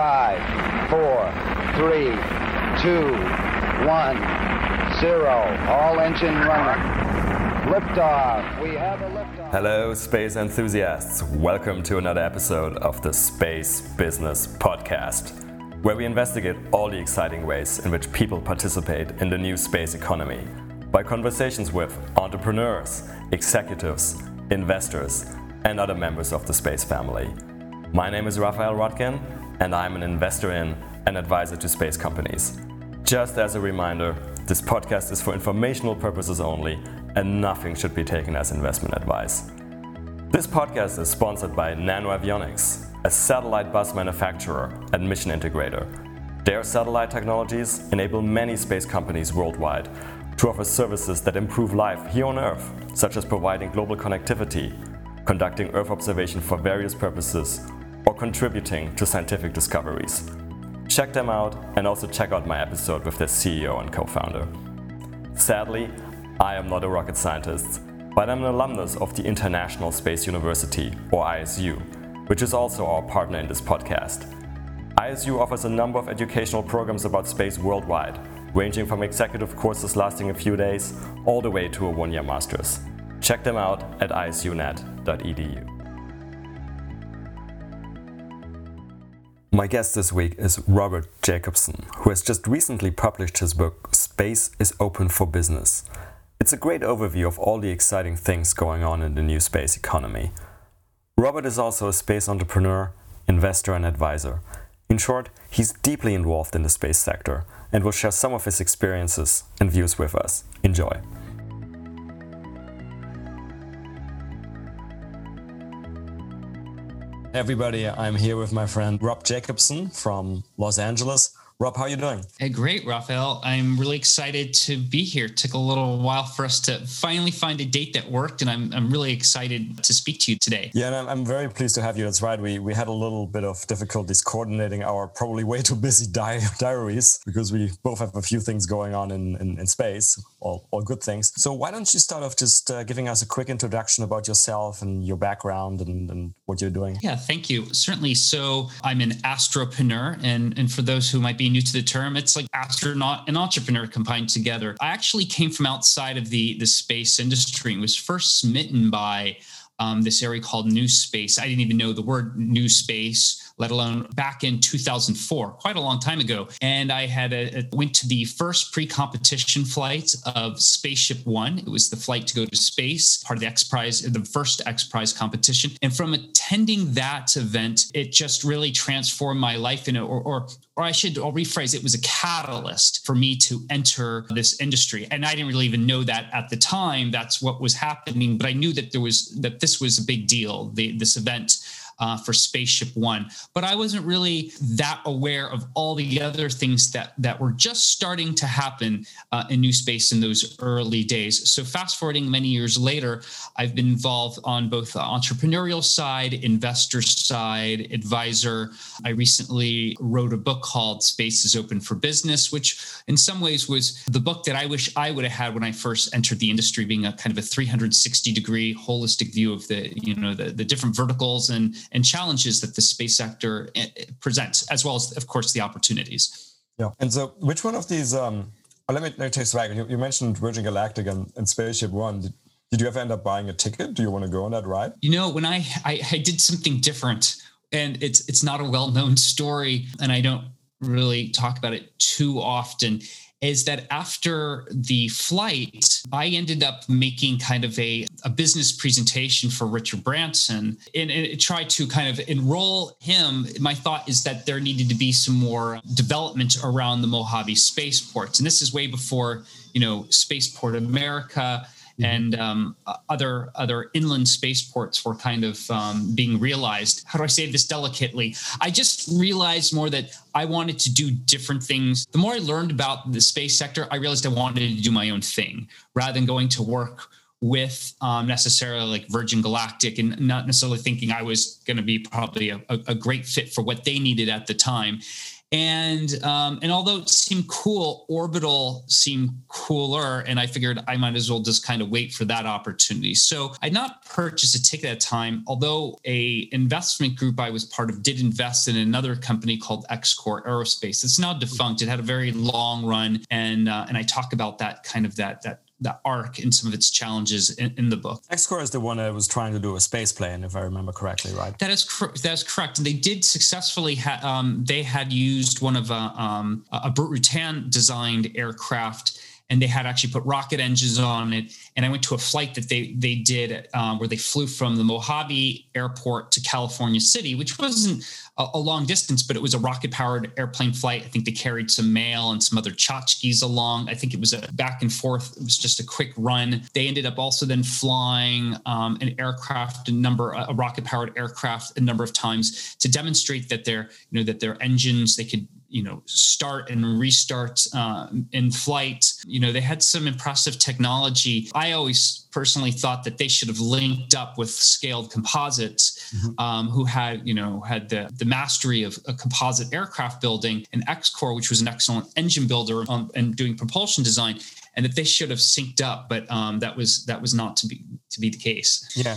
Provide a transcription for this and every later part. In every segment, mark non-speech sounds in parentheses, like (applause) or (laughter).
Five, four, three, two, one, zero. All engine running. Liftoff. We have a liftoff. Hello, space enthusiasts. Welcome to another episode of the Space Business Podcast, where we investigate all the exciting ways in which people participate in the new space economy by conversations with entrepreneurs, executives, investors, and other members of the space family. My name is Raphael Roettgen, and I'm an investor in and advisor to space companies. Just as a reminder, this podcast is for informational purposes only, and nothing should be taken as investment advice. This podcast is sponsored by NanoAvionics, a satellite bus manufacturer and mission integrator. Their satellite technologies enable many space companies worldwide to offer services that improve life here on Earth, such as providing global connectivity, conducting Earth observation for various purposes, or contributing to scientific discoveries. Check them out and also check out my episode with their CEO and co founder. Sadly, I am not a rocket scientist, but I'm an alumnus of the International Space University, or ISU, which is also our partner in this podcast. ISU offers a number of educational programs about space worldwide, ranging from executive courses lasting a few days all the way to a one year master's. Check them out at isunet.edu. My guest this week is Robert Jacobson, who has just recently published his book, Space is Open for Business. It's a great overview of all the exciting things going on in the new space economy. Robert is also a space entrepreneur, investor, and advisor. In short, he's deeply involved in the space sector and will share some of his experiences and views with us. Enjoy. Everybody, I'm here with my friend Rob Jacobson from Los Angeles. Rob, how are you doing? Hey, great, Raphael. I'm really excited to be here. It took a little while for us to finally find a date that worked, and I'm, I'm really excited to speak to you today. Yeah, and I'm, I'm very pleased to have you. That's right. We, we had a little bit of difficulties coordinating our probably way too busy di- (laughs) diaries because we both have a few things going on in, in, in space, all, all good things. So, why don't you start off just uh, giving us a quick introduction about yourself and your background and, and what you're doing? Yeah, thank you. Certainly. So, I'm an astropreneur, and, and for those who might be new to the term. It's like astronaut and entrepreneur combined together. I actually came from outside of the, the space industry and was first smitten by um, this area called new space. I didn't even know the word new space, let alone back in 2004, quite a long time ago. And I had a, a went to the first pre-competition flight of Spaceship One. It was the flight to go to space, part of the X Prize, the first X Prize competition. And from attending that event, it just really transformed my life in it, or, or or I should I'll rephrase it was a catalyst for me to enter this industry. And I didn't really even know that at the time that's what was happening, but I knew that there was that this was a big deal, the, this event uh, for Spaceship One. But I wasn't really that aware of all the other things that that were just starting to happen uh, in new space in those early days. So fast forwarding many years later, I've been involved on both the entrepreneurial side, investor side, advisor. I recently wrote a book called Space is Open for Business, which in some ways was the book that I wish I would have had when I first entered the industry, being a kind of a 360 degree holistic view of the you know the, the different verticals and and challenges that the space sector eh, presents, as well as, of course, the opportunities. Yeah. And so, which one of these? Um, oh, let me let me take back. You, you mentioned Virgin Galactic and, and Spaceship One. Did, did you ever end up buying a ticket? Do you want to go on that ride? You know, when I, I, I did something different, and it's it's not a well known story, and I don't really talk about it too often is that after the flight, I ended up making kind of a, a business presentation for Richard Branson and, and tried to kind of enroll him. My thought is that there needed to be some more development around the Mojave spaceports. And this is way before, you know, Spaceport America Mm-hmm. and um, other other inland spaceports were kind of um, being realized. How do I say this delicately? I just realized more that I wanted to do different things. The more I learned about the space sector, I realized I wanted to do my own thing rather than going to work with um, necessarily like Virgin Galactic and not necessarily thinking I was going to be probably a, a, great fit for what they needed at the time. And um, and although it seemed cool, Orbital seemed cooler, and I figured I might as well just kind of wait for that opportunity. So I not purchased a ticket at the time, although a investment group I was part of did invest in another company called XCOR Aerospace. It's now defunct. It had a very long run, and uh, and I talk about that kind of that that that arc and some of its challenges in, in, the book. XCOR is the one that was trying to do a space plane, if I remember correctly, right? That is cor- that is correct, and they did successfully. Ha- um, they had used one of a, um, a Burt Rutan designed aircraft and they had actually put rocket engines on it. And I went to a flight that they they did um, where they flew from the Mojave Airport to California City, which wasn't a, a long distance, but it was a rocket powered airplane flight. I think they carried some mail and some other tchotchkes along. I think it was a back and forth. It was just a quick run. They ended up also then flying um, an aircraft, a number, a rocket powered aircraft, a number of times to demonstrate that their you know that their engines they could you know start and restart uh, in flight. You know they had some impressive technology. I always personally thought that they should have linked up with scaled composites mm-hmm. um, who had you know had the, the mastery of a composite aircraft building and XCOR which was an excellent engine builder um, and doing propulsion design and that they should have synced up but um, that was that was not to be to be the case. Yeah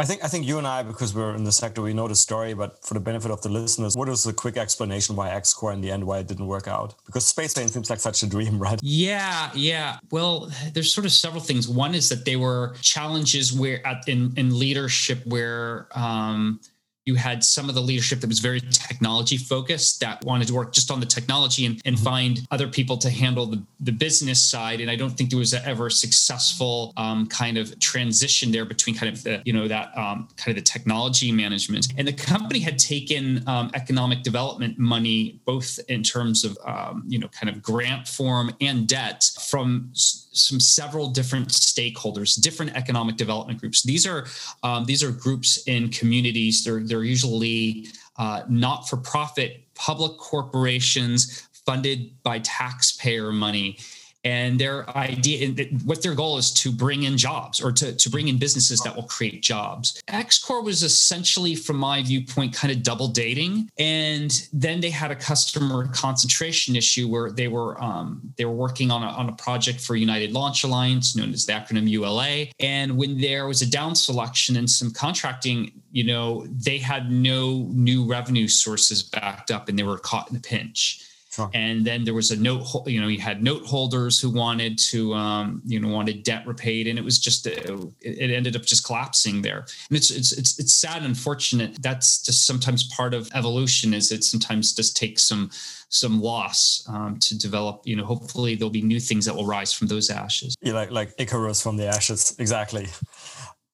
I think I think you and I, because we're in the sector, we know the story. But for the benefit of the listeners, what is the quick explanation why XCOR in the end why it didn't work out? Because space plane seems like such a dream, (laughs) right? Yeah, yeah. Well, there's sort of several things. One is that there were challenges where at, in in leadership where um, you had some of the leadership that was very technology focused that wanted to work just on the technology and, and mm-hmm. find other people to handle the, the business side and i don't think there was ever successful um, kind of transition there between kind of the you know that um, kind of the technology management and the company had taken um, economic development money both in terms of um, you know kind of grant form and debt from some several different stakeholders, different economic development groups. These are um, these are groups in communities. They're they're usually uh, not for profit public corporations funded by taxpayer money and their idea what their goal is to bring in jobs or to, to bring in businesses that will create jobs. XCOR was essentially from my viewpoint kind of double dating. And then they had a customer concentration issue where they were um, they were working on a, on a project for united launch alliance known as the acronym ula and when there was a down selection and some contracting you know they had no new revenue sources backed up and they were caught in a pinch Sure. And then there was a note, you know, you had note holders who wanted to, um, you know, wanted debt repaid, and it was just, uh, it ended up just collapsing there. And it's, it's, it's, it's sad, unfortunate. That's just sometimes part of evolution. Is it sometimes just takes some, some loss um, to develop. You know, hopefully there'll be new things that will rise from those ashes. Yeah, like like Icarus from the ashes, exactly.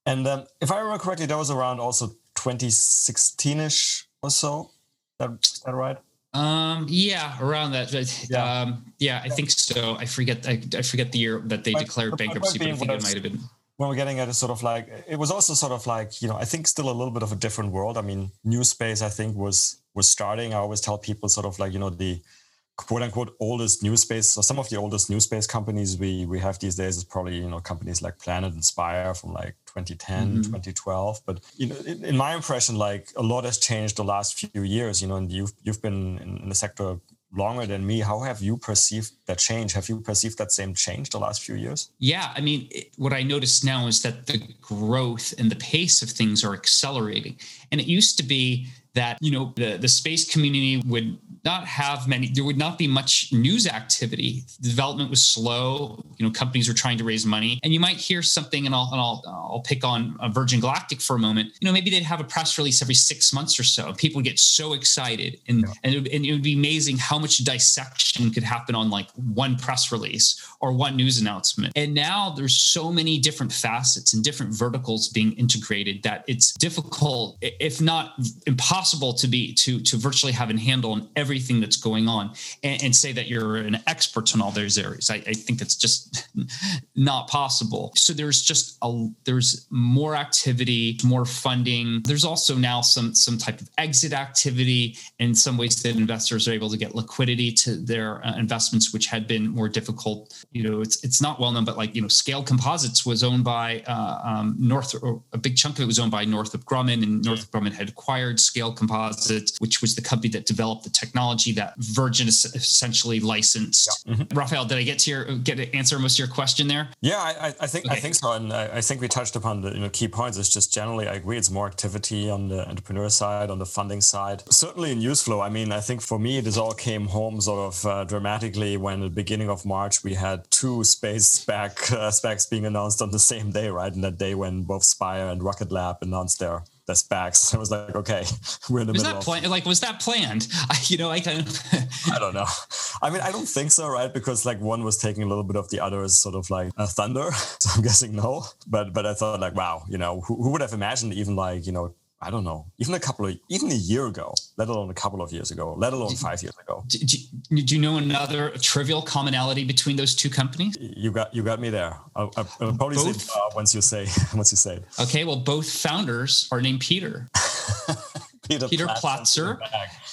And um, if I remember correctly, that was around also 2016ish or so. That, is that right? Um, yeah, around that. Yeah. Um, yeah, I think so. I forget. I, I forget the year that they but, declared but bankruptcy, but I think it might have been. When we're getting at a sort of like, it was also sort of like, you know, I think still a little bit of a different world. I mean, new space, I think was was starting. I always tell people sort of like, you know, the quote unquote oldest new space. So some of the oldest new space companies we we have these days is probably you know companies like Planet and Spire from like 2010, mm-hmm. 2012. But you know, in, in, my impression, like a lot has changed the last few years. You know, and you've you've been in, in the sector longer than me. How have you perceived that change? Have you perceived that same change the last few years? Yeah, I mean, it, what I notice now is that the growth and the pace of things are accelerating. And it used to be that you know the, the space community would not have many there would not be much news activity. The development was slow. You know companies were trying to raise money. And you might hear something and i'll and i'll, I'll pick on uh, virgin galactic for a moment. You know maybe they'd have a press release every six months or so. People would get so excited. And yeah. and, it would, and it would be amazing how much dissection could happen on like one press release or one news announcement. And now there's so many different facets and different verticals being integrated that it's difficult if not impossible impossible to be to to virtually have a handle on everything that's going on and, and say that you're an expert in all those areas. I, I think that's just (laughs) not possible. So there's just a there's more activity, more funding. There's also now some some type of exit activity in some ways that investors are able to get liquidity to their uh, investments, which had been more difficult. You know, it's it's not well known, but like you know, Scale Composites was owned by uh, um, North. A big chunk of it was owned by Northrop Grumman, and Northrop Grumman had acquired Scale Composites, which was the company that developed the technology that Virgin essentially licensed. Yeah. Mm-hmm. Raphael, did I get to your get to answer most of your question there? Yeah, I, I think okay. I think so, and I, I, think we touched upon the you know, key points. It's just generally I agree. It's more activity on the entrepreneur side, on the funding side. Certainly in news flow. I mean, I think for me, this all came home sort of uh, dramatically when at the beginning of March we had two space SPAC uh, SPACs being announced on the same day, right? And that day when both Spire and Rocket Lab announced their the (laughs) specs. I was like, okay, (laughs) we're in the was middle. That plan- like, was that planned? (laughs) I, you know, I kind of. I don't know. I mean, I don't think so, right? Because like one was taking a little bit of the other's sort of like a thunder. So I'm guessing no. But but I thought like, wow, you know, who, who would have imagined even like you know I don't know, even a couple of, even a year ago, let alone a couple of years ago, let alone five years ago. Do, do, do you know another trivial commonality between those two companies? You got, you got me there. I'll, I'll probably both, say uh, once you say, (laughs) once you say it. Okay, well, both founders are named Peter. (laughs) Peter, Peter Platzer.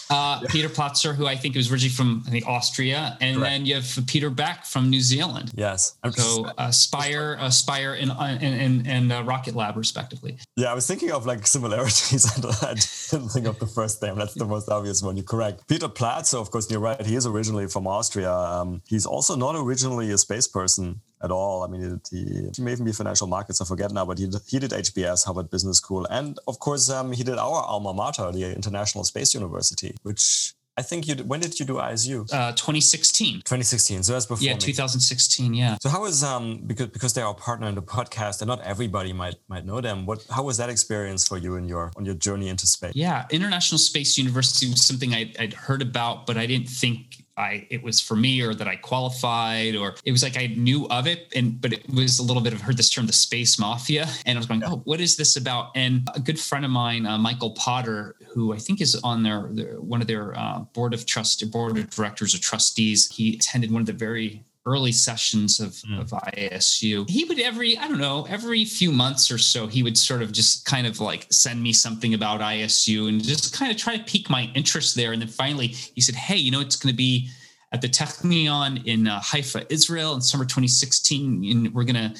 Uh, yeah. Peter Platzer, who I think was originally from I think Austria, and Correct. then you have Peter Beck from New Zealand. Yes. So uh, Spire, uh, Spire, and uh, and and, uh, Rocket Lab, respectively. Yeah, I was thinking of like similarities. (laughs) I didn't think of the first name. That's the most obvious one. You're correct. Peter Platzer, of course, you're right. He is originally from Austria. Um, he's also not originally a space person at all. I mean, he, he may even be financial markets. I forget now, but he did, he did HBS, Harvard Business School, and of course, um, he did our alma mater, the International Space University, which I think you. When did you do ISU? Uh, 2016. 2016. So that's before. Yeah, 2016. Yeah. So how was um because because they're our partner in the podcast and not everybody might might know them. What how was that experience for you in your on your journey into space? Yeah, International Space University was something I, I'd heard about, but I didn't think I it was for me or that I qualified or it was like I knew of it and but it was a little bit of heard this term the space mafia. And I was going oh what is this about? And a good friend of mine uh, Michael Potter who I think is on their, their one of their uh, board of trust board of directors or trustees he attended one of the very early sessions of, mm. of ISU. He would every, I don't know, every few months or so, he would sort of just kind of like send me something about ISU and just kind of try to pique my interest there. And then finally he said, Hey, you know, it's going to be at the Technion in uh, Haifa, Israel in summer 2016. And we're going to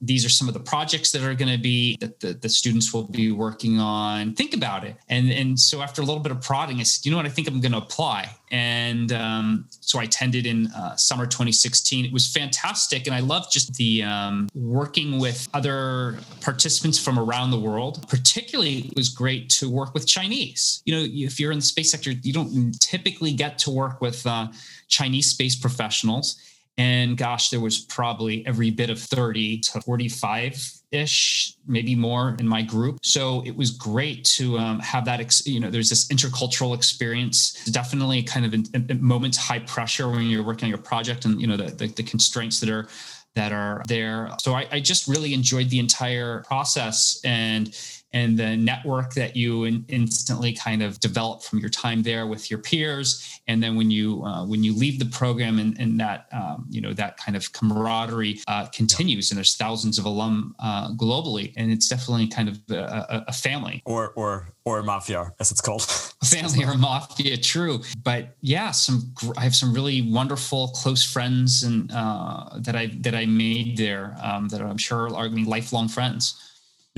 these are some of the projects that are going to be that the, the students will be working on. Think about it. And and so after a little bit of prodding i said you know what? I think i'm going to apply. And um, so i attended in uh, summer 2016 it was fantastic and i loved just the um, working with other participants from around the world. Particularly it was great to work with chinese. You know if you're in the space sector you don't typically get to work with uh, chinese space professionals and gosh, there was probably every bit of 30 to 45 ish, maybe more in my group. So it was great to um, have that, ex- you know, there's this intercultural experience, definitely kind of in, moments high pressure when you're working on your project and, you know, the, the, the constraints that are that are there. So I, I, just really enjoyed the entire process and and the network that you in, instantly kind of develop from your time there with your peers. And then when you uh, when you leave the program and, and that um, you know that kind of camaraderie uh, continues and there's thousands of alum uh, globally and it's definitely kind of a, a family. Or or or mafia as it's called. Family or mafia true. But yeah some i have some really wonderful close friends and uh, that i that i made there um, that i'm sure are I mean, lifelong friends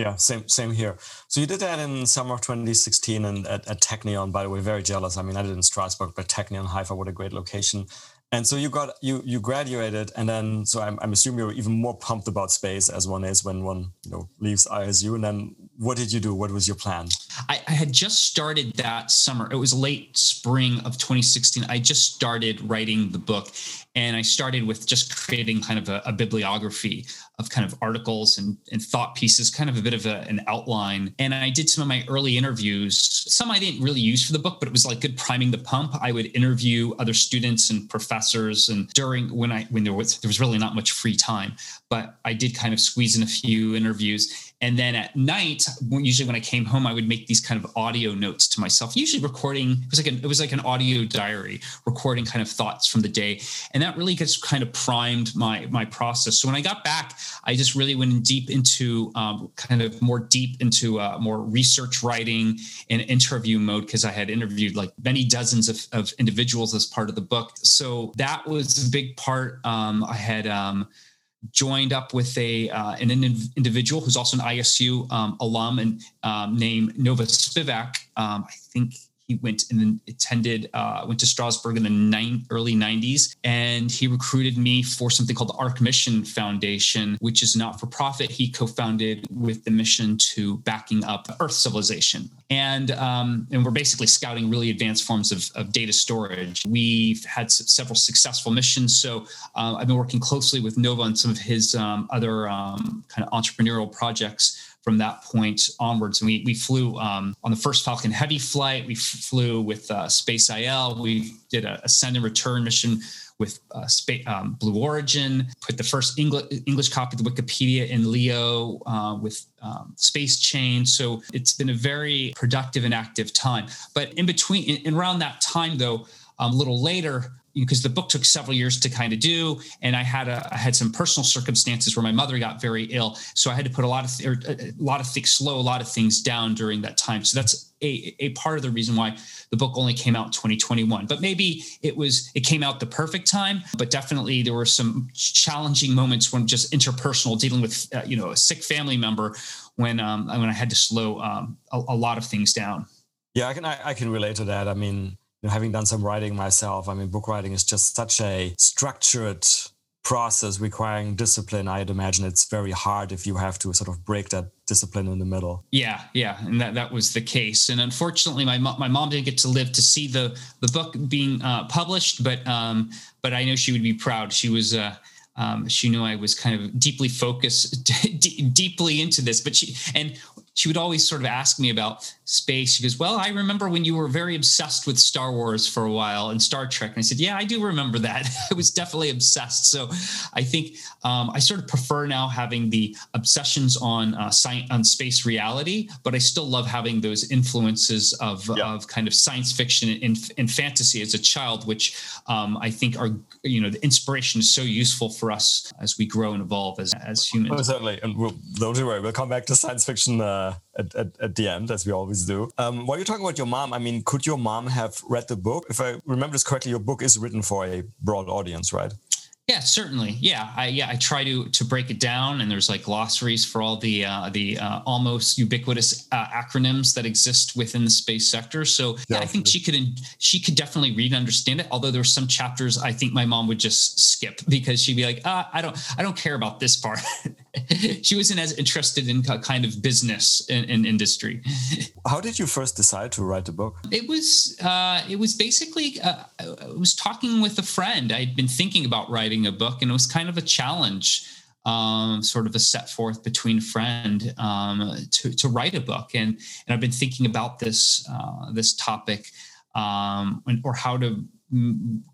yeah, same same here. So you did that in summer of 2016 and at, at Technion, by the way, very jealous. I mean, I did in Strasbourg, but Technion Haifa, what a great location. And so you got you you graduated, and then so I'm, I'm assuming you're even more pumped about space as one is when one you know leaves ISU. And then what did you do? What was your plan? I, I had just started that summer. It was late spring of 2016. I just started writing the book, and I started with just creating kind of a, a bibliography of kind of articles and, and thought pieces, kind of a bit of a, an outline. And I did some of my early interviews. Some I didn't really use for the book, but it was like good priming the pump. I would interview other students and professors. And during when I when there was there was really not much free time, but I did kind of squeeze in a few interviews and then at night, usually when I came home, I would make these kind of audio notes to myself, usually recording. It was like an, it was like an audio diary, recording kind of thoughts from the day, and that really gets kind of primed my my process. So when I got back, I just really went deep into um, kind of more deep into uh, more research writing and interview mode because I had interviewed like many dozens of, of individuals as part of the book. So that was a big part. Um, I had. Um, joined up with a uh, an individual who's also an ISU um, alum and um, named Nova Spivack. Um, I think he went and attended, uh, went to Strasbourg in the nine, early 90s, and he recruited me for something called the Arch Mission Foundation, which is not for profit. He co founded with the mission to backing up Earth civilization. And, um, and we're basically scouting really advanced forms of, of data storage. We've had several successful missions. So uh, I've been working closely with Nova on some of his um, other um, kind of entrepreneurial projects from that point onwards. And we, we flew um, on the first Falcon Heavy flight. We flew with uh, Space IL. We did a, a send and return mission with uh, um, Blue Origin, put the first English, English copy of the Wikipedia in Leo uh, with um, Space Chain. So it's been a very productive and active time. But in between, in, in around that time, though, um, a little later, because the book took several years to kind of do and i had a I had some personal circumstances where my mother got very ill so i had to put a lot of th- a lot of things slow a lot of things down during that time. So that's a, a part of the reason why the book only came out in 2021 but maybe it was it came out the perfect time but definitely there were some challenging moments when just interpersonal dealing with uh, you know a sick family member when um when i had to slow um, a, a lot of things down. Yeah i can I, I can relate to that. I mean you know, having done some writing myself, I mean, book writing is just such a structured process requiring discipline. I'd imagine it's very hard if you have to sort of break that discipline in the middle. Yeah, yeah, and that that was the case. And unfortunately, my my mom didn't get to live to see the the book being uh, published, but um, but I know she would be proud. She was. Uh, um, she knew I was kind of deeply focused, (laughs) d- deeply into this. But she and she would always sort of ask me about space. She goes, Well, I remember when you were very obsessed with Star Wars for a while and Star Trek. And I said, Yeah, I do remember that. (laughs) I was definitely obsessed. So I think um, I sort of prefer now having the obsessions on uh, science, on space reality, but I still love having those influences of, yeah. of kind of science fiction and, and fantasy as a child, which um, I think are, you know, the inspiration is so useful for us as we grow and evolve as, as humans. Oh, certainly. And we'll, don't worry, we'll come back to science fiction. Uh, at, at, at, the end, as we always do. Um, while you're talking about your mom, I mean, could your mom have read the book? If I remember this correctly, your book is written for a broad audience, right? Yeah, certainly. Yeah, I yeah I try to to break it down, and there's like glossaries for all the uh, the uh, almost ubiquitous uh, acronyms that exist within the space sector. So yeah, I think she could she could definitely read and understand it. Although there were some chapters I think my mom would just skip because she'd be like, ah, I don't I don't care about this part. (laughs) (laughs) she wasn't as interested in kind of business and, industry. (laughs) How did you first decide to write the book? It was uh, it was basically uh, I was talking with a friend. I'd been thinking about writing a book, and it was kind of a challenge. Um, sort of a set forth between friend um, to, to write a book, and and I've been thinking about this uh, this topic um, or how to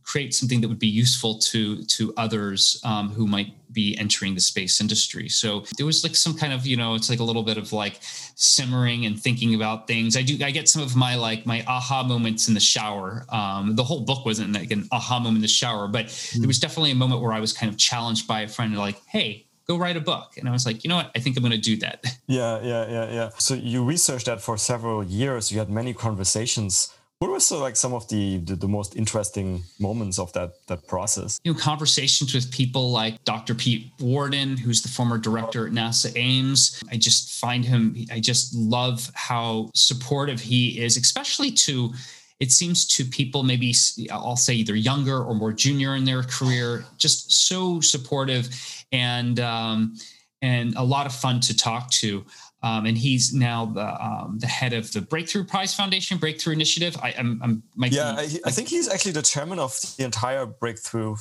create something that would be useful to to others um, who might be entering the space industry. So there was like some kind of you know it's like a little bit of like simmering and thinking about things. I do I get some of my like my aha moments in the shower. Um, the whole book wasn't like an aha moment in the shower, but mm. there was definitely a moment where I was kind of challenged by a friend like, hey. Go write a book, and I was like, you know what? I think I'm going to do that. Yeah, yeah, yeah, yeah. So you researched that for several years. You had many conversations what were so like some of the, the, the most interesting moments of that that process? You know, conversations with people like Dr. Pete Worden, who's the former director at NASA Ames. I just find him. I just love how supportive he is, especially to. It seems to people maybe I'll say either younger or more junior in their career, just so supportive and um, and a lot of fun to talk to. Um, and he's now the um, the head of the Breakthrough Prize Foundation, Breakthrough Initiative. I, am yeah, I, I, think he's actually the chairman of the entire Breakthrough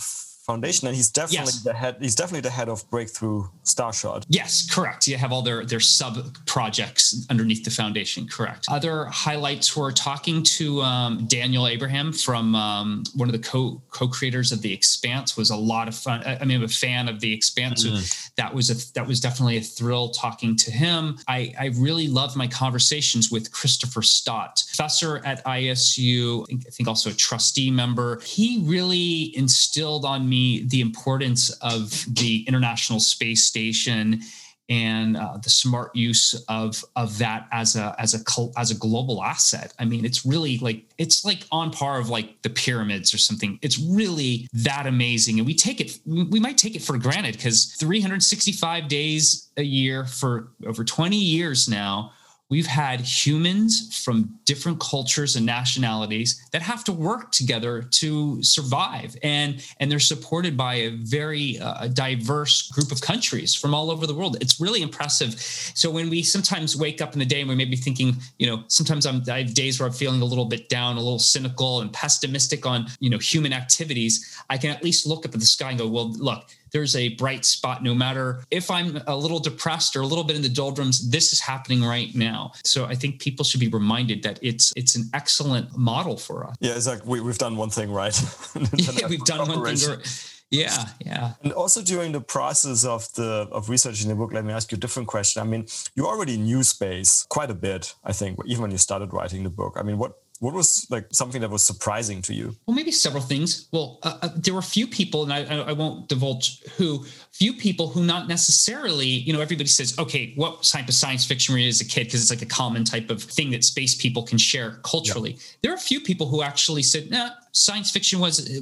foundation and he's definitely yes. the head he's definitely the head of breakthrough starshot yes correct. You have all their their sub projects underneath the foundation correct. Other highlights were talking to um, daniel abraham from um, one of the co co-creators of the expanse was a lot of fun. I mean i'm a fan of the expanse mm-hmm. so that was a that was definitely a thrill talking to him. I i really loved my conversations with christopher stott professor at isu I think, I think also a trustee member. He really instilled on me me the importance of the International Space Station and uh, the smart use of of that as a as a as a global asset. I mean, it's really like it's like on par of like the pyramids or something. It's really that amazing, and we take it we might take it for granted because 365 days a year for over 20 years now we've had humans from different cultures and nationalities that have to work together to survive. And and they're supported by a very uh, diverse group of countries from all over the world. It's really impressive. So when we sometimes wake up in the day and we may be thinking you know sometimes I'm, i have days where i'm feeling a little bit down a little cynical and pessimistic on you know human activities i can at least look up at the sky and go well look there's a bright spot. No matter if i'm a little depressed or a little bit in the doldrums this is happening right now. So i think people should be reminded that it's it's an excellent model for us. Yeah it's like we, we've done one thing right. (laughs) (laughs) Yeah we've done one thing right yeah yeah. And also during the process of the of researching the book let me ask you a different question. I mean you already knew space quite a bit i think even when you started writing the book. I mean what what was like something that was surprising to you? Well, maybe several things. Well, uh, uh, there were a few people, and I, I won't divulge who, few people who not necessarily, you know, everybody says, okay, what type of science fiction read as a kid? Because it's like a common type of thing that space people can share culturally. Yeah. There are a few people who actually said, nah, science fiction was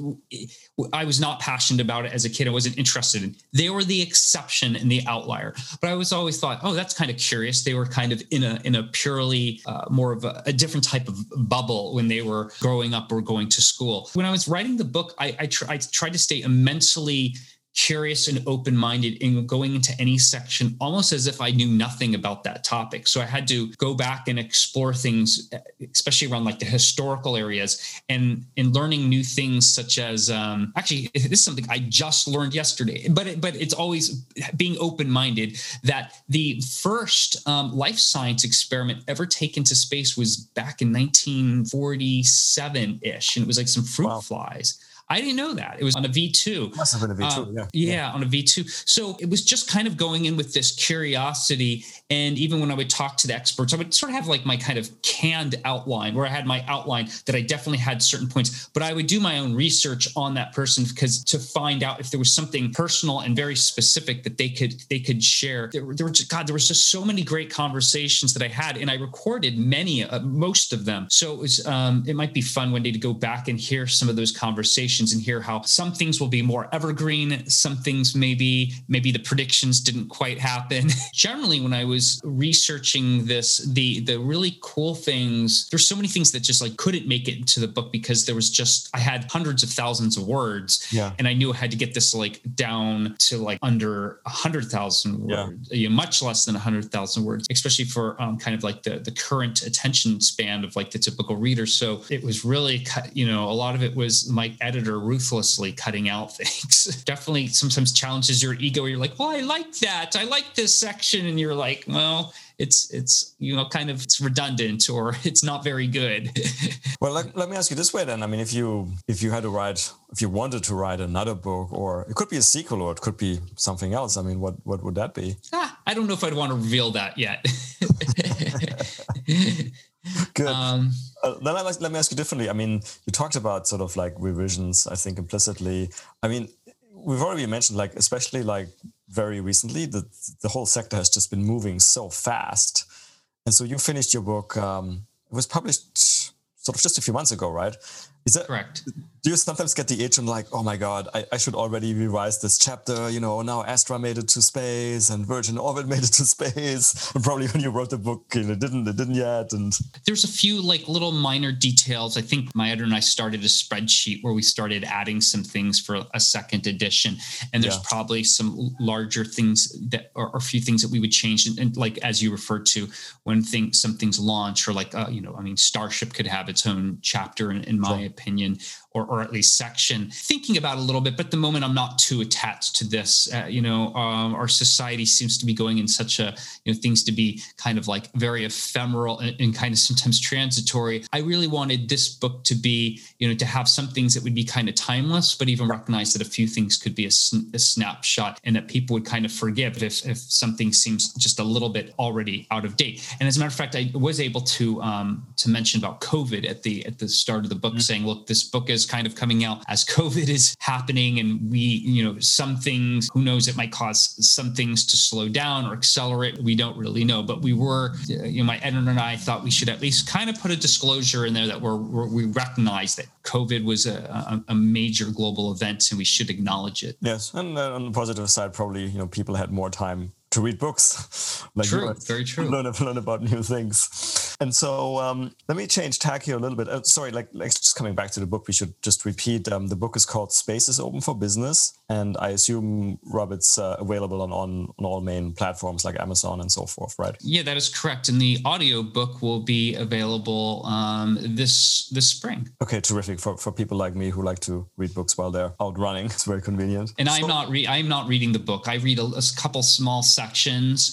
I was not passionate about it as a kid. I wasn't interested in. They were the exception and the outlier. But I was always thought, oh, that's kind of curious. They were kind of in a in a purely uh, more of a, a, different type of bubble when they were growing up or going to school. When I was writing the book, I I, tr- I tried to stay immensely curious and open minded in going into any section almost as if I knew nothing about that topic. So I had to go back and explore things, especially around like the historical areas and in learning new things such as um, actually (laughs) this is something I just learned yesterday, but it, but it's always being open minded that the first um, life science experiment ever taken to space was back in 1947 ish, and it was like some fruit wow. flies. I didn't know that. It was on a V2. Must have been a V2, uh, yeah. yeah. on a V2. So it was just kind of going in with this curiosity. And even when I would talk to the experts, I would sort of have like my kind of canned outline where I had my outline that I definitely had certain points, but I would do my own research on that person because to find out if there was something personal and very specific that they could they could share. There, there were just, God, there was just so many great conversations that I had, and I recorded many, uh, most of them. So it was um, it might be fun one day to go back and hear some of those conversations and hear how some things will be more evergreen, some things maybe maybe the predictions didn't quite happen. (laughs) Generally, when I was researching this, the the really cool things, there's so many things that just like couldn't make it into the book because there was just I had hundreds of thousands of words, yeah. and I knew I had to get this like down to like under a hundred thousand words, yeah. much less than a hundred thousand words, especially for um, kind of like the the current attention span of like the typical reader. So it was really, you know, a lot of it was my editor editor ruthlessly cutting out (laughs) things definitely sometimes challenges your ego. You're like, well, I like that. I like this section. And you're like, well, it's it's you know kind of it's redundant or (laughs) it's not very good (laughs) well let, let me ask you this way then i mean if you if you had to write if you wanted to write another book or it could be a sequel or it could be something else i mean what what would that be ah, i don't know if i'd want to reveal that yet Good. Um, uh, then let, let me ask you differently. I mean, you talked about sort of like revisions, I think implicitly. I mean, we've already mentioned like, especially like very recently, the, the whole sector has just been moving so fast. And so you finished your book. Um, it was published sort of just a few months ago, right? Is that correct? Do you sometimes get the itch and like, oh my god, I, I should already revise this chapter? You know, now Astra made it to space and Virgin Orbit (laughs) made it to space, and probably when you wrote the book, you know, didn't it didn't yet. And there's a few like little minor details. I think my editor and I started a spreadsheet where we started adding some things for a second edition, and there's yeah. probably some larger things that or, a few things that we would change. And, and, like as you referred to, when things some things launch or like uh, you know, I mean, Starship could have its own chapter in, in my opinion or, or at least section thinking about a little bit but the moment i'm not too attached to this. Uh, you know um, our society seems to be going in such a you know things to be kind of like very ephemeral and, and kind of sometimes transitory. I really wanted this book to be you know to have some things that would be kind of timeless but even recognize that a few things could be a, a snapshot and that people would kind of forgive if, if something seems just a little bit already out of date. And as a matter of fact i was able to um, to mention about covid at the at the start of the book mm-hmm. saying look this book is kind kind of coming out as (laughs) COVID is happening, and we, you know, some things, who knows, it might cause some things to slow down or accelerate. We don't really know, but we were, you know, my editor and I thought we should at least kind of put a disclosure in there that we're, we're we recognize that COVID was a, a, a, major global event, and we should acknowledge it. Yes, and uh, on the positive side, probably you know people had more time to read books. (laughs) like true, very (laughs) true. Learn, learn about new things. And so um, let me change tack here a little bit. Uh, sorry, like, like just coming back to the book, we should just repeat. Um, the book is called Space is Open for Business, and I assume Rob, it's uh, available on, on on all main platforms like Amazon and so forth, right? Yeah, that is correct. And the audio book will be available um, this this spring. Okay, terrific for for people like me who like to read books while they're out running. (laughs) It's very convenient. And so, I'm not re- I'm not reading the book. I read a, a couple small sections,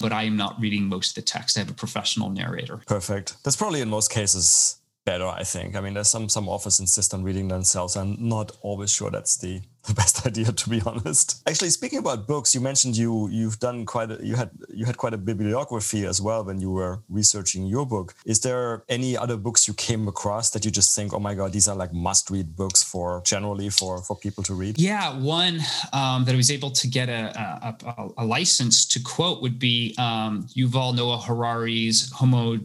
but I am not reading most of the text. I have a professional narrator. Perfect. That's probably in most cases better, I think. I mean, there's some some authors insist on reading themselves. I'm not always sure that's the, the (laughs) best idea, to be honest. Actually, speaking about books, you mentioned you you've done quite a, you had you had quite a bibliography as well when you were researching your book. Is there any other books you came across that you just think, oh my god, these are like must read books for generally for for people to read? Yeah, one um, that I was able to get a a, a license to quote would be um, Yuval Noah Harari's Homo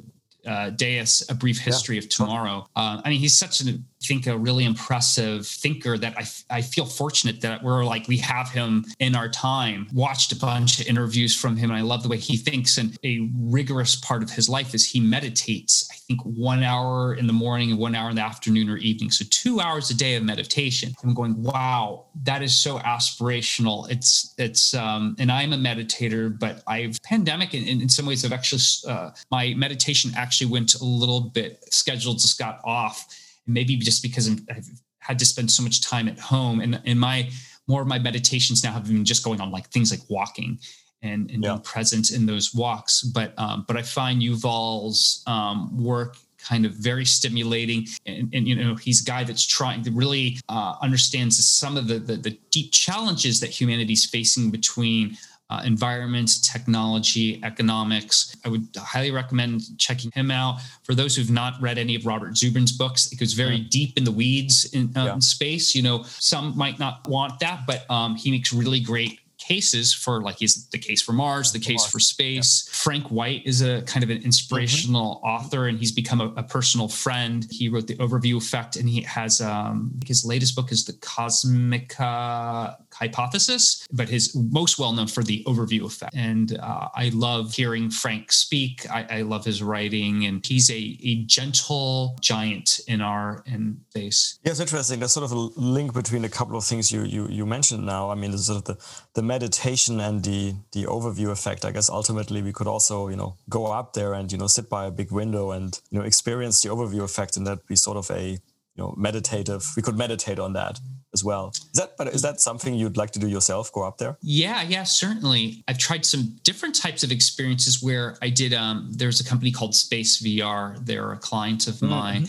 uh, Deus, A Brief History yeah. of Tomorrow. Uh, I mean, he's such an think a really impressive thinker that I, I feel fortunate that we're like we have him in our time. Watched a bunch of interviews from him and i love the way he thinks and a rigorous part of his life is he meditates i think one hour in the morning and one hour in the afternoon or evening. So two hours a day of meditation. I'm going wow that is so aspirational. It's it's um and i'm a meditator but i've pandemic in, in some ways i've actually uh, my meditation actually went a little bit scheduled just got off maybe just because I've had to spend so much time at home and in my more of my meditations now have been just going on like things like walking and, and yeah. being present in those walks. But um, but I find Yuval's um, work kind of very stimulating and, and, you know he's a guy that's trying to really uh, understands some of the, the, the deep challenges that humanity's facing between uh, environment, technology, economics. I would highly recommend checking him out. For those who've not read any of Robert Zubrin's books, it goes very mm. deep in the weeds in, uh, yeah. space. You know, some might not want that, but um, he makes really great cases for like he's the case for Mars, the case Mars. for space. Yeah. Frank White is a kind of an inspirational mm-hmm. author and he's become a, a, personal friend. He wrote the overview effect and he has um, his latest book is the Cosmic uh, Hypothesis, but his most well known for the overview effect. And uh, I love hearing Frank speak. I, I, love his writing and he's a, a gentle giant in our in space. Yeah, it's interesting. There's sort of a link between a couple of things you you, you mentioned now. I mean, there's sort of the, the meditation and the the overview effect i guess ultimately we could also you know go up there and you know sit by a big window and you know experience the overview effect and that be sort of a you know meditative we could meditate on that as well. Is that but is that something you'd like to do yourself go up there? Yeah yeah certainly. I've tried some different types of experiences where i did um there's a company called space vr they're a client of mm-hmm. mine.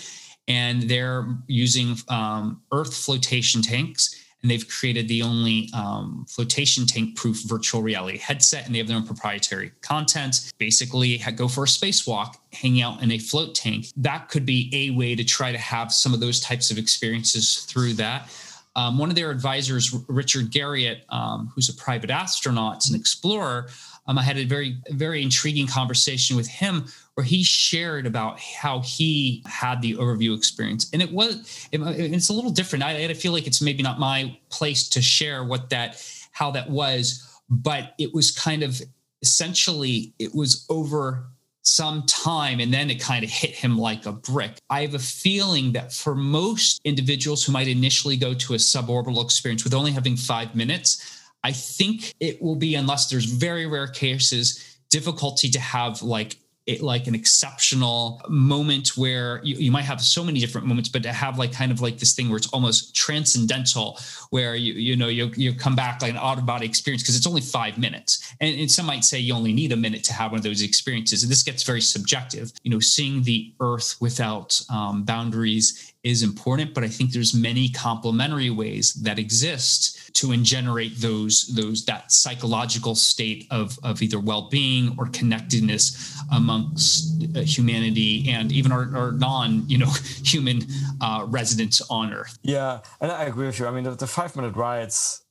And they're using um, earth flotation tanks and they've created the only um, flotation tank proof virtual reality headset and they have their own proprietary content. Basically go for a spacewalk hang out in a float tank. That could be a way to try to have some of those types of experiences through that. Um, one of their advisors richard garriott um, who's a private astronaut and explorer um, i had a very very intriguing conversation with him where he shared about how he had the overview experience and it was it, it's a little different I, I feel like it's maybe not my place to share what that how that was but it was kind of essentially it was over some time and then it kind of hit him like a brick. I have a feeling that for most individuals who might initially go to a suborbital experience with only having five minutes, I think it will be, unless there's very rare cases, difficulty to have like it, like an exceptional moment where you, you might have so many different moments, but to have like kind of like this thing where it's almost transcendental, where you you know you you come back like an out of body experience because it's only five minutes, and, and some might say you only need a minute to have one of those experiences, and this gets very subjective. You know, seeing the Earth without um, boundaries is important, but I think there's many complementary ways that exist to generate those those that psychological state of of either well-being or connectedness amongst uh, humanity and even our, our non you know (laughs) human uh, residents on earth. Yeah and i agree with you. I mean the, the five minute rides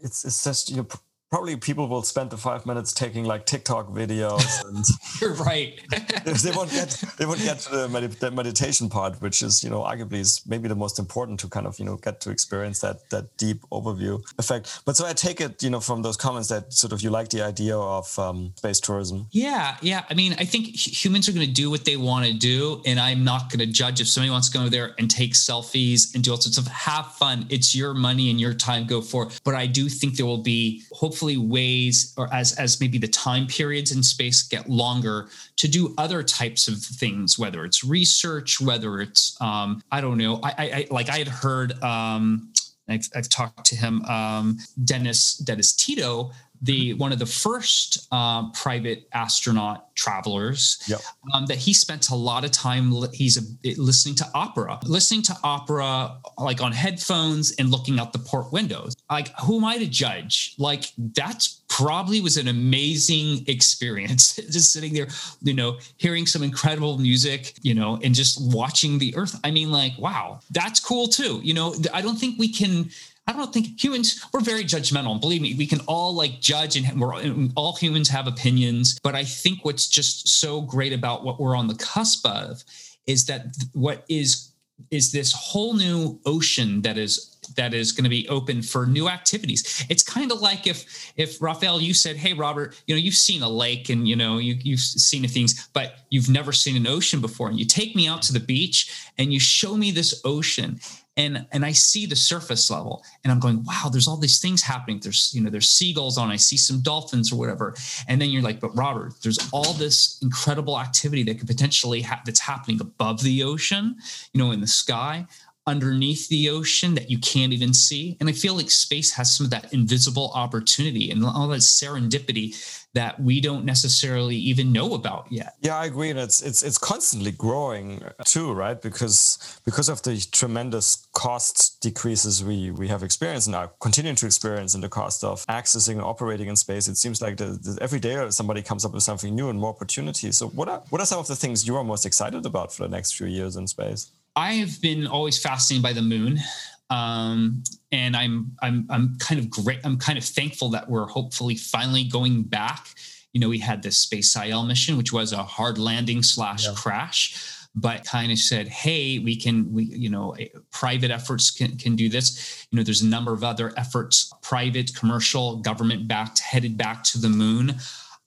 it's it's just you know probably people will spend the five minutes taking like TikTok videos. (laughs) And You're right. (laughs) they won't get they won't get to the, med- the, meditation part, which is you know arguably is maybe the most important to kind of you know get to experience that that deep overview effect. But so I take it you know from those comments that sort of you like the idea of um, space tourism. Yeah, yeah. I mean, I think humans are going to do what they want to do, and I'm not going to judge if somebody wants to go there and take selfies and do all sorts of have fun. It's your money and your time. Go for. It. But I do think there will be hopefully hopefully ways or as as maybe the time periods in space get longer to do other types of things whether it's research whether it's um, i don't know I, I, like i had heard um, I've, I've, talked to him um, dennis dennis tito the one of the first uh, private astronaut travelers yep. um, that he spent a lot of time he's a, listening to opera listening to opera like on headphones and looking out the port windows like who am i to judge like that's probably was an amazing experience (laughs) just sitting there you know hearing some incredible music you know and just watching the earth i mean like wow that's cool too you know i don't think we can I don't think humans we're very judgmental. Believe me, we can all like judge and we're and all humans have opinions. But I think what's just so great about what we're on the cusp of is that what is is this whole new ocean that is that is going to be open for new activities. It's kind of like if if Raphael, you said, "Hey, Robert, you know you've seen a lake and you know you, you've seen things, but you've never seen an ocean before, and you take me out to the beach and you show me this ocean." and and I see the surface level and I'm going, wow, there's all these things happening. There's, you know, there's seagulls on, I see some dolphins or whatever. And then you're like, but Robert, there's all this incredible activity that could potentially ha- that's happening above the ocean, you know, in the sky underneath the ocean that you can't even see. And I feel like space has some of that invisible opportunity and all that serendipity that we don't necessarily even know about yet. Yeah, I agree. And it's it's it's constantly growing uh, too, right? Because because of the tremendous cost decreases we we have experienced and are continuing to experience in the cost of accessing and operating in space, it seems like the, the, every day somebody comes up with something new and more opportunities. So what are what are some of the things you are most excited about for the next few years in space? I have been always fascinated by the moon. Um, and I'm I'm I'm kind of great. I'm kind of thankful that we're hopefully finally going back. You know, we had this SpaceIL mission, which was a hard landing slash yeah. crash, but kind of said, hey, we can we you know private efforts can can do this. You know, there's a number of other efforts, private, commercial, government backed, headed back to the moon.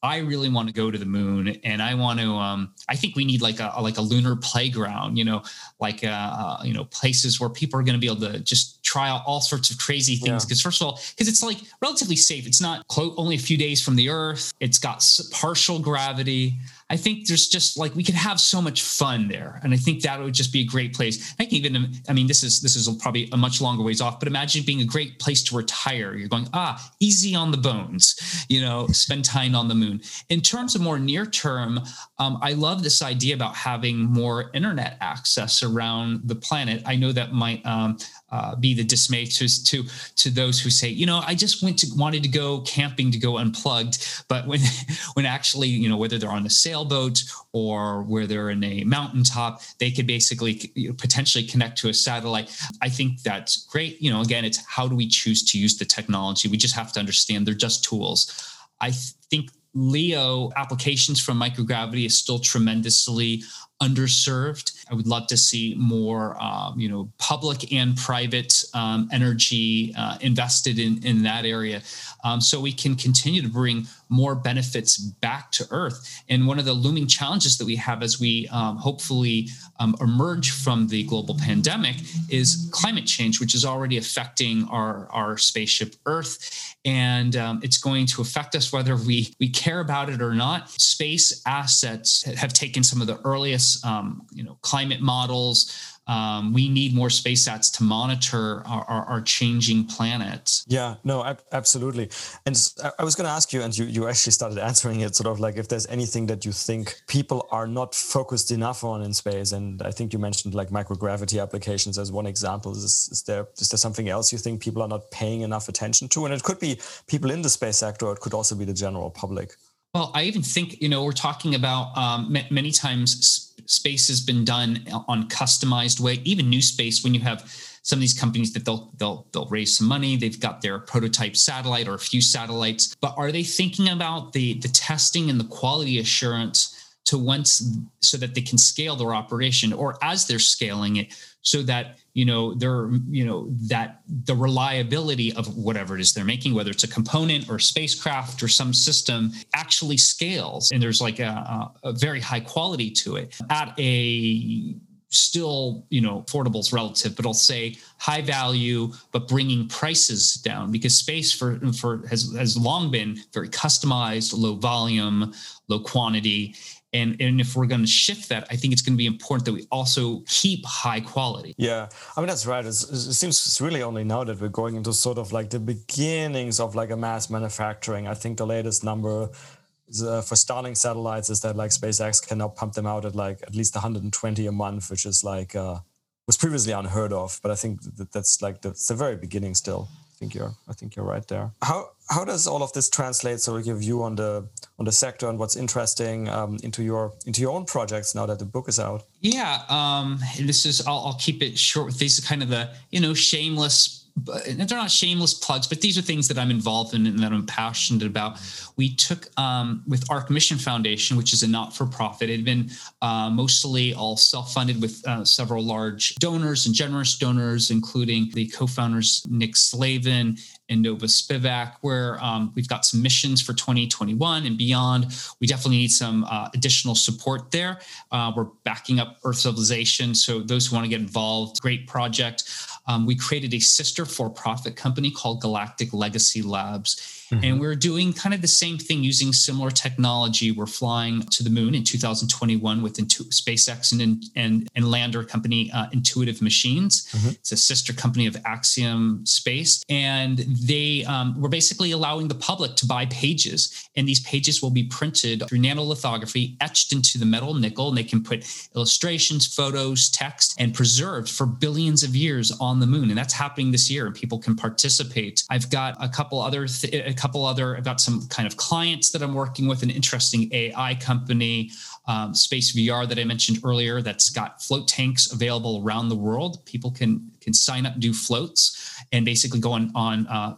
I really want to go to the moon, and I want to. Um, I think we need like a like a lunar playground, you know, like uh, uh you know places where people are going to be able to just try out all sorts of crazy things. Because yeah. first of all, because it's like relatively safe. It's not only a few days from the Earth. It's got partial gravity. I think there's just like we could have so much fun there, and I think that would just be a great place. I can even, I mean, this is this is probably a much longer ways off, but imagine being a great place to retire. You're going ah, easy on the bones, you know, spend time on the moon. In terms of more near term, um, I love this idea about having more internet access around the planet. I know that might um, uh, be the dismay to, to to those who say, you know, I just went to wanted to go camping to go unplugged, but when (laughs) when actually, you know, whether they're on a sailboat or where they're in a mountaintop, they could basically you know, potentially connect to a satellite. I think that's great. You know, again, it's how do we choose to use the technology? We just have to understand they're just tools. I think LEO applications from microgravity is still tremendously underserved. I would love to see more, um, you know, public and private um, energy uh, invested in in that area, um, so we can continue to bring more benefits back to Earth. And one of the looming challenges that we have as we um, hopefully um, emerge from the global pandemic is climate change, which is already affecting our our spaceship Earth, and it's going to affect us whether we we care about it or not. Space assets have taken some of the earliest, um, you know, climate models um, we need more space sats to monitor our, our, our changing planet. Yeah, no, ab- absolutely. And I was going to ask you, and you, you actually started answering it sort of like if there's anything that you think people are not focused enough on in space. And I think you mentioned like microgravity applications as one example. Is, is there is there something else you think people are not paying enough attention to? And it could be people in the space sector, or it could also be the general public. Well, I even think, you know, we're talking about um, many times space has been done on customized way, even new space when you have some of these companies that they'll they'll they'll raise some money they've got their prototype satellite or a few satellites. But are they thinking about the the testing and the quality assurance to once so that they can scale their operation or as they're scaling it so that you know they're you know that the reliability of whatever it is they're making whether it's a component or spacecraft or some system actually scales. And there's like a, a very high quality to it at a still you know affordable is relative but i'll say high value but bringing prices down because space for for has has long been very customized low volume low quantity and, and if we're going to shift that, I think it's going to be important that we also keep high quality. Yeah, I mean that's right. It's, it seems it's really only now that we're going into sort of like the beginnings of like a mass manufacturing. I think the latest number uh, for Starlink satellites is that like SpaceX can now pump them out at like at least 120 a month, which is like uh, was previously unheard of. But I think that that's like the, the very beginning still. I think you're I think you're right there. How how does all of this translate? So your view on the on the sector and what's interesting um, into your into your own projects now that the book is out. Yeah, um, this is I'll, I'll keep it short. These are kind of the you know shameless they're not shameless plugs, but these are things that I'm involved in and that I'm passionate about. We took um, with Arch Mission Foundation, which is a not-for-profit. It had been uh, mostly all self-funded with uh, several large donors and generous donors, including the co-founders Nick Slavin and Nova Spivack, where um, we've got some missions for 2021 and beyond. We definitely need some uh, additional support there. Uh, we're backing up Earth Civilization, so those who want to get involved, great project. Um, we created a sister for-profit company called Galactic Legacy Labs Mm-hmm. And we're doing kind of the same thing using similar technology. We're flying to the moon in 2021 with Intu- SpaceX and, and, and lander company uh, Intuitive Machines. Mm-hmm. It's a sister company of Axiom Space. And they um, were basically allowing the public to buy pages. And these pages will be printed through nanolithography, etched into the metal nickel. And they can put illustrations, photos, text, and preserved for billions of years on the moon. And that's happening this year. And people can participate. I've got a couple other th- couple other, I've got some kind of clients that I'm working with, an interesting AI company, um, SpaceVR that I mentioned earlier, that's got float tanks available around the world. People can can sign up, do floats, and basically go on on uh,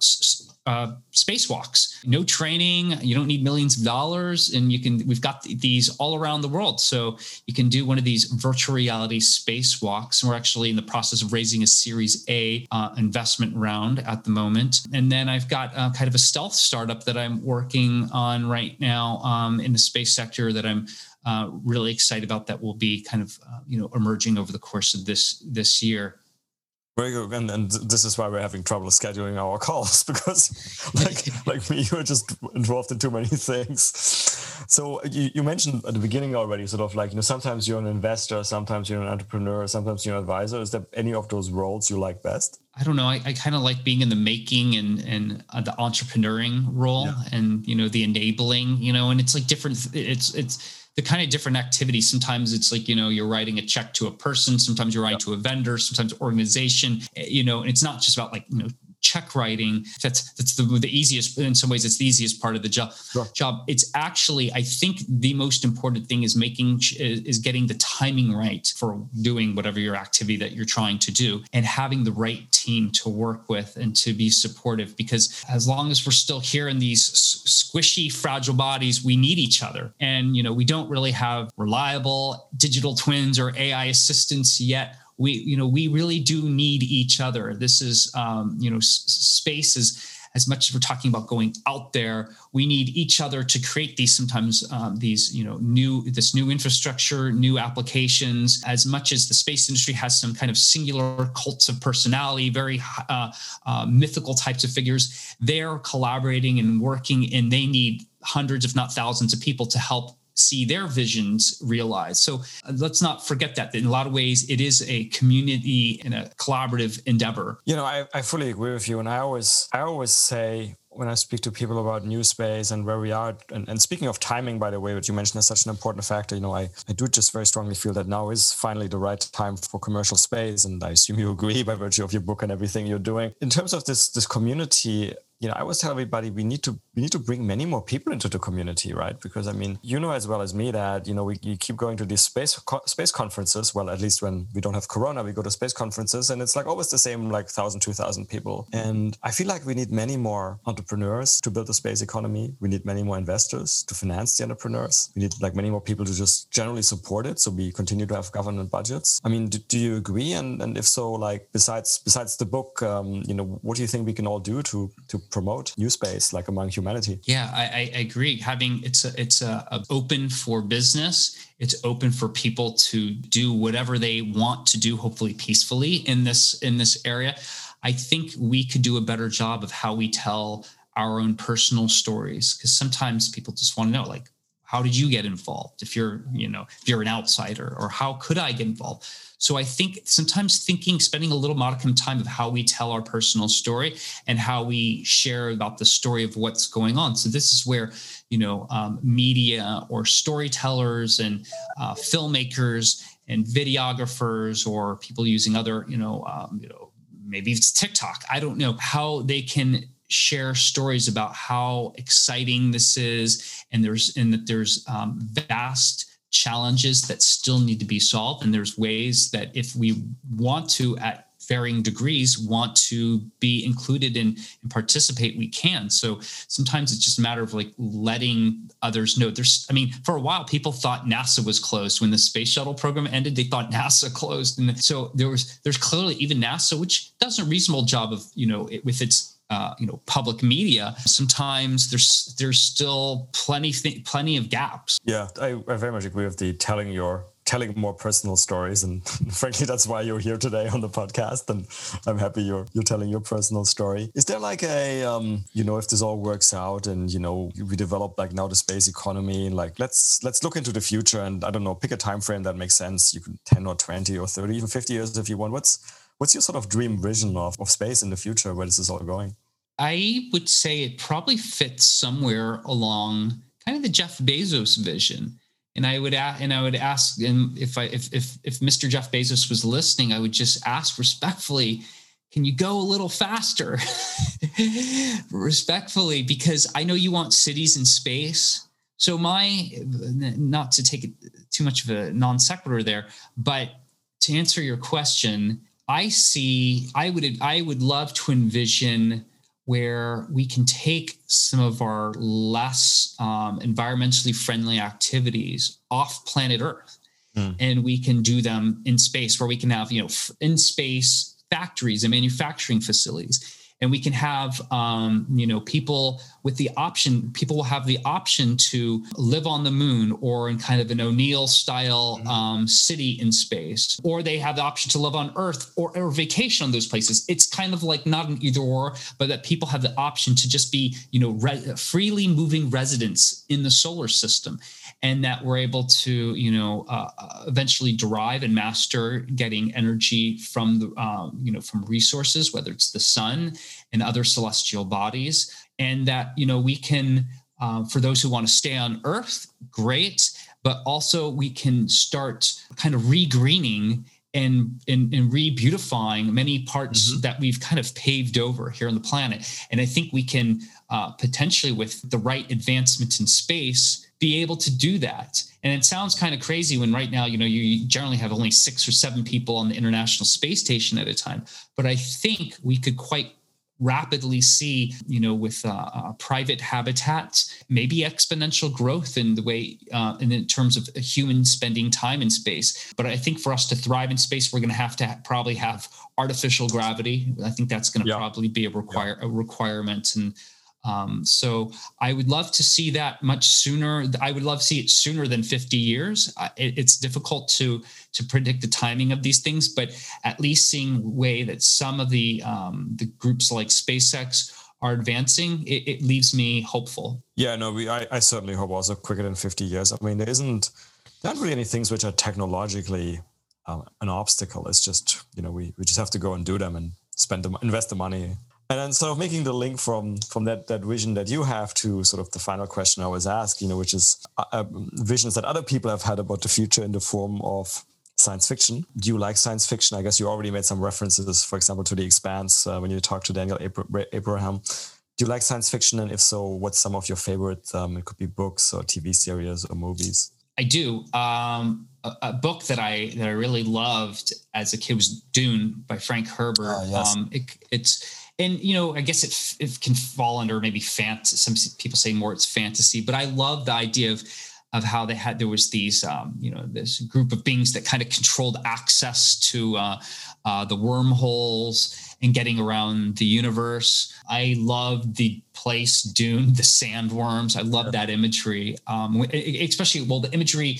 uh, spacewalks. No training. You don't need millions of dollars, and you can. We've got these all around the world, so you can do one of these virtual reality spacewalks. And we're actually in the process of raising a Series A uh, investment round at the moment. And then I've got uh, kind of a stealth startup that I'm working on right now um, in the space sector that I'm uh, really excited about. That will be kind of uh, you know emerging over the course of this this year. Very good, and, and this is why we're having trouble scheduling our (laughs) calls because, like (laughs) like me, you're just involved in too many (laughs) things. So you, you mentioned at the beginning already, sort of like you know sometimes you're an investor, sometimes you're an entrepreneur, sometimes you're an advisor. Is there any of those roles you like best? I don't know. I, I kind of like being in the making and and uh, the entrepreneuring role, yeah. and you know the enabling. You know, and it's like different. It's it's the kind of different activities. Sometimes it's like, you know, you're writing a check to a person, sometimes you're writing to a vendor, sometimes organization, eh, you know, and it's not just about like, you know, check writing that's that's the, the easiest in some ways it's the easiest part of the job sure. job it's actually i think the most important thing is making is getting the timing right for doing whatever your activity that you're trying to do and having the right team to work with and to be supportive because as long as we're still here in these squishy fragile bodies we need each other and you know we don't really have reliable digital twins or ai assistants yet we you know we really do need each other. This is um, you know s- space is as much as we're talking about going out there we need each other to create these sometimes um, these you know new this new infrastructure new applications. As much as the space industry has some kind of singular cults of personality very uh, uh, mythical types of figures they're collaborating and working and they need hundreds if not thousands of people to help see their visions realized. So uh, let's not forget that, that in a lot of ways it is a community and a collaborative endeavor. You know, I, I fully agree with you. And I always I always say when I speak to people about new space and where we are, and, and speaking of timing, by the way, which you mentioned is such an important factor, you know, I, I do just very strongly feel that now is finally the right time for commercial space. And I assume you agree (laughs) by virtue of your book and everything you're doing. In terms of this this community, you know, I always tell everybody we need to we need to bring many more people into the community, right? Because I mean, you know as well as me that you know we keep going to these space co- space conferences. Well, at least when we don't have Corona, we go to space conferences, and it's like always the same, like thousand, two thousand people. And I feel like we need many more entrepreneurs to build a space economy. We need many more investors to finance the entrepreneurs. We need like many more people to just generally support it, so we continue to have government budgets. I mean, do, do you agree? And and if so, like besides besides the book, um, you know, what do you think we can all do to to promote new space like among humanity. Yeah i, I agree. Having it's a, it's a, a open for business. It's open for people to do whatever they want to do hopefully peacefully in this in this area. I think we could do a better job of how we tell our own personal stories because sometimes people just want to know like how did you get involved? If you're you know if you're an outsider or how could i get involved so I think sometimes thinking, spending a little modicum time of how we tell our personal story and how we share about the story of what's going on. So this is where you know um, media or storytellers and uh, filmmakers and videographers or people using other you know um, you know maybe it's TikTok. I don't know how they can share stories about how exciting this is and there's and that there's um, vast challenges that still need to be solved. And there's ways that if we want to, at varying degrees, want to be included in and participate, we can. So sometimes it's just a matter of like letting others know. There's, I mean, for a while, people thought NASA was closed when the space shuttle program ended. They thought NASA (laughs) closed, and so there was there's clearly even NASA, which does a reasonable job of you know it, with its uh, you know public media sometimes there's there's still plenty th- plenty of gaps. Yeah I, I very much agree with the telling your telling more personal stories and (laughs) frankly that's why you're here today on the podcast and i'm happy you're you're telling your personal story. Is there like a um, you know if this all works out and you know we develop like now the space economy and like let's let's look into the future and i don't know pick a time frame that makes sense. You can 10 or 20 or 30 even 50 years if you want. What's What's your sort of dream vision of, of space in the future? Where this is all going? I would say it probably fits somewhere along kind of the Jeff Bezos vision. And I would ask, and I would ask, and if I if if if Mr. Jeff Bezos was listening, I would just ask respectfully, can you go a little faster? (laughs) respectfully, because I know you want cities in space. So my not to take too much of a non sequitur there, but to answer your question, I see, I would, I would love to envision where we can take some of our less um, environmentally friendly activities off planet Earth, mm. and we can do them in space, where we can have, you know, in space factories and manufacturing facilities and we can have um, you know people with the option people will have the option to live on the moon or in kind of an o'neill style mm-hmm. um, city in space or they have the option to live on earth or, or vacation on those places it's kind of like not an either or but that people have the option to just be you know re- freely moving residents in the solar system and that we're able to you know uh, uh, eventually derive and master getting energy from the um, you know from resources whether it's the sun and other celestial bodies and that you know we can uh, for those who want to stay on earth great but also we can start kind of regreening and, and, and re-beautifying many parts mm-hmm. that we've kind of paved over here on the planet. And I think we can uh, potentially, with the right advancement in space, be able to do that. And it sounds kind of crazy when right now, you know, you generally have only six or seven people on the International Space Station at a time. But I think we could quite rapidly see, you know, with uh, uh, private habitats, maybe exponential growth in the way, uh, in terms of humans spending time in space. But I think for us to thrive in space, we're going to have to ha- probably have artificial gravity. I think that's going to yeah. probably be a require yeah. a requirement and um, so I would love to see that much sooner. I would love to see it sooner than 50 years. It, it's difficult to to predict the timing of these things, but at least seeing way that some of the um, the groups like SpaceX are advancing, it, it leaves me hopeful. Yeah, no, we I, I certainly hope also quicker than 50 years. I mean, there isn't there aren't really any things which are technologically um, an obstacle. It's just you know we, we just have to go and do them and spend the invest the money. And then sort of making the link from from that that vision that you have to sort of the final question I always ask, you know, which is uh, uh visions that other people have had about the future in the form of science fiction. Do you like science fiction? I guess you already made some references, for example, to The Expanse uh, when you talked to Daniel Abraham. Do you like science fiction? And if so, what's some of your favorite? Um, it could be books or TV series or movies. I do. Um, a, a, book that I that I really loved as a kid was Dune by Frank Herbert. Oh, yes. um, it, it's and you know I guess it, it can fall under maybe fantasy. Some people say more it's fantasy, but I love the idea of of how they had there was these um, you know this group of beings that kind of controlled access to uh, uh, the wormholes and getting around the universe. I love the place Dune, the sandworms. I love that imagery, um, especially well the imagery.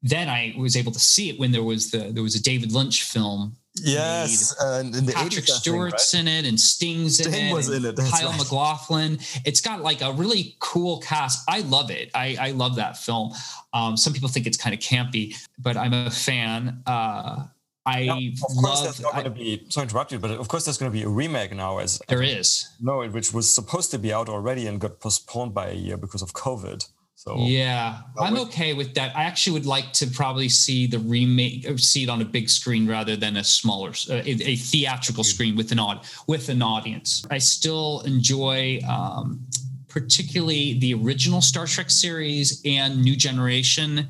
Then I was able to see it when there was the there was a David Lynch film Yes, uh, in the Patrick 80s, Stewart's think, right? in it, and Sting's Sting in it. was in it. Kyle right. MacLachlan. It's got like a really cool cast. I love it. I, I love that film. Um, some people think it's kind of campy, but I'm a fan. Uh, I now, of course love, there's not going to be sorry to interrupt you, but of course there's going to be a remake now. As there is no, which was supposed to be out already and got postponed by a year because of COVID. So yeah, I'm okay with that. I actually would like to probably see the remake, uh, see it on a big screen rather than a smaller, uh, a, a, theatrical screen with an odd with an audience. I still enjoy, um, particularly the original Star Trek series and New Generation.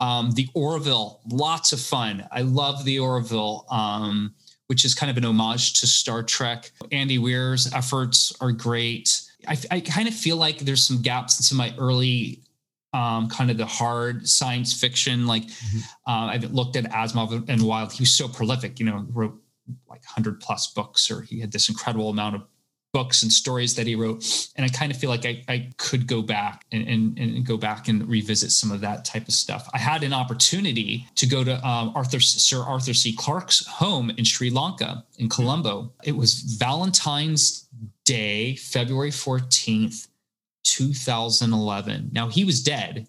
Um, the Orville, lots of fun. I love the Orville. Um, which is kind of an homage to Star Trek. Andy Weir's efforts are great. I, I, kind of feel like there's some gaps in some of my early um, kind of the hard science fiction. Like mm-hmm. uh, I've looked at Asimov and Wilde. He was so prolific, you know, wrote like 100 plus books, or he had this incredible amount of books and stories that he wrote. And I kind of feel like I, I could go back and, and, and, go back and revisit some of that type of stuff. I had an opportunity to go to um, Arthur Sir Arthur C. Clarke's home in Sri Lanka in Colombo. It was Valentine's Day, February 14th, 2011. Now he was dead,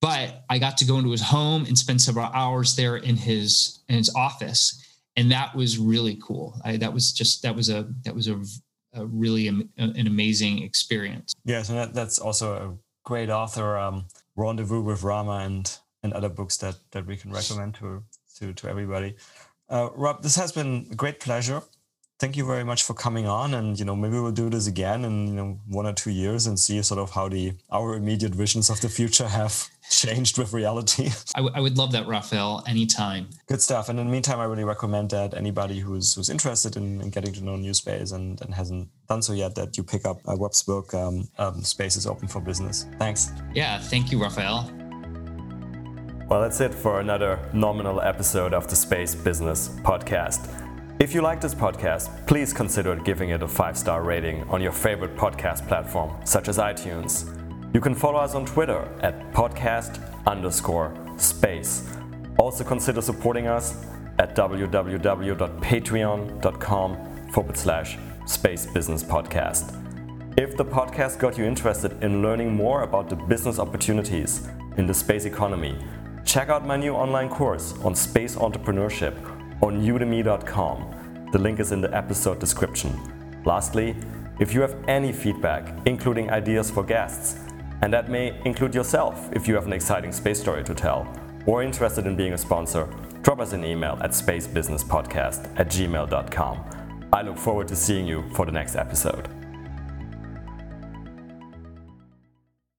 but I got to go into his home and spend several hours there in his in his office, and that was really cool. I, that was just that was a that was a, a really am, an amazing experience. Yes, and that, that's also a great author. Um, Rendezvous with Rama and and other books that that we can recommend to to to everybody. Uh, Rob, this has been a great pleasure thank you very much for coming on and you know maybe we'll do this again in you know one or two years and see sort of how the our immediate visions of the future have (laughs) changed with reality. (laughs) I, w- I would love that raphael anytime. Good stuff. And in the meantime i really recommend that anybody who's who's interested in, in getting to know new space and, and hasn't done so yet that you pick up a web's book um, um, space is open for business. Thanks. Yeah thank you raphael. Well that's it for another nominal episode of the space business podcast if you like this podcast, please consider giving it a five star rating on your favorite podcast platform, such as iTunes. You can follow us on Twitter at podcast underscore space. Also consider supporting us at www.patreon.com forward slash space business podcast. If the podcast got you interested in learning more about the business opportunities in the space economy, check out my new online course on space entrepreneurship on udemy.com. The link is in the episode description. Lastly, if you have any feedback, including ideas for guests, and that may include yourself if you have an exciting space story to tell, or interested in being a sponsor, drop us an email at spacebusinesspodcast at gmail.com. I look forward to seeing you for the next episode.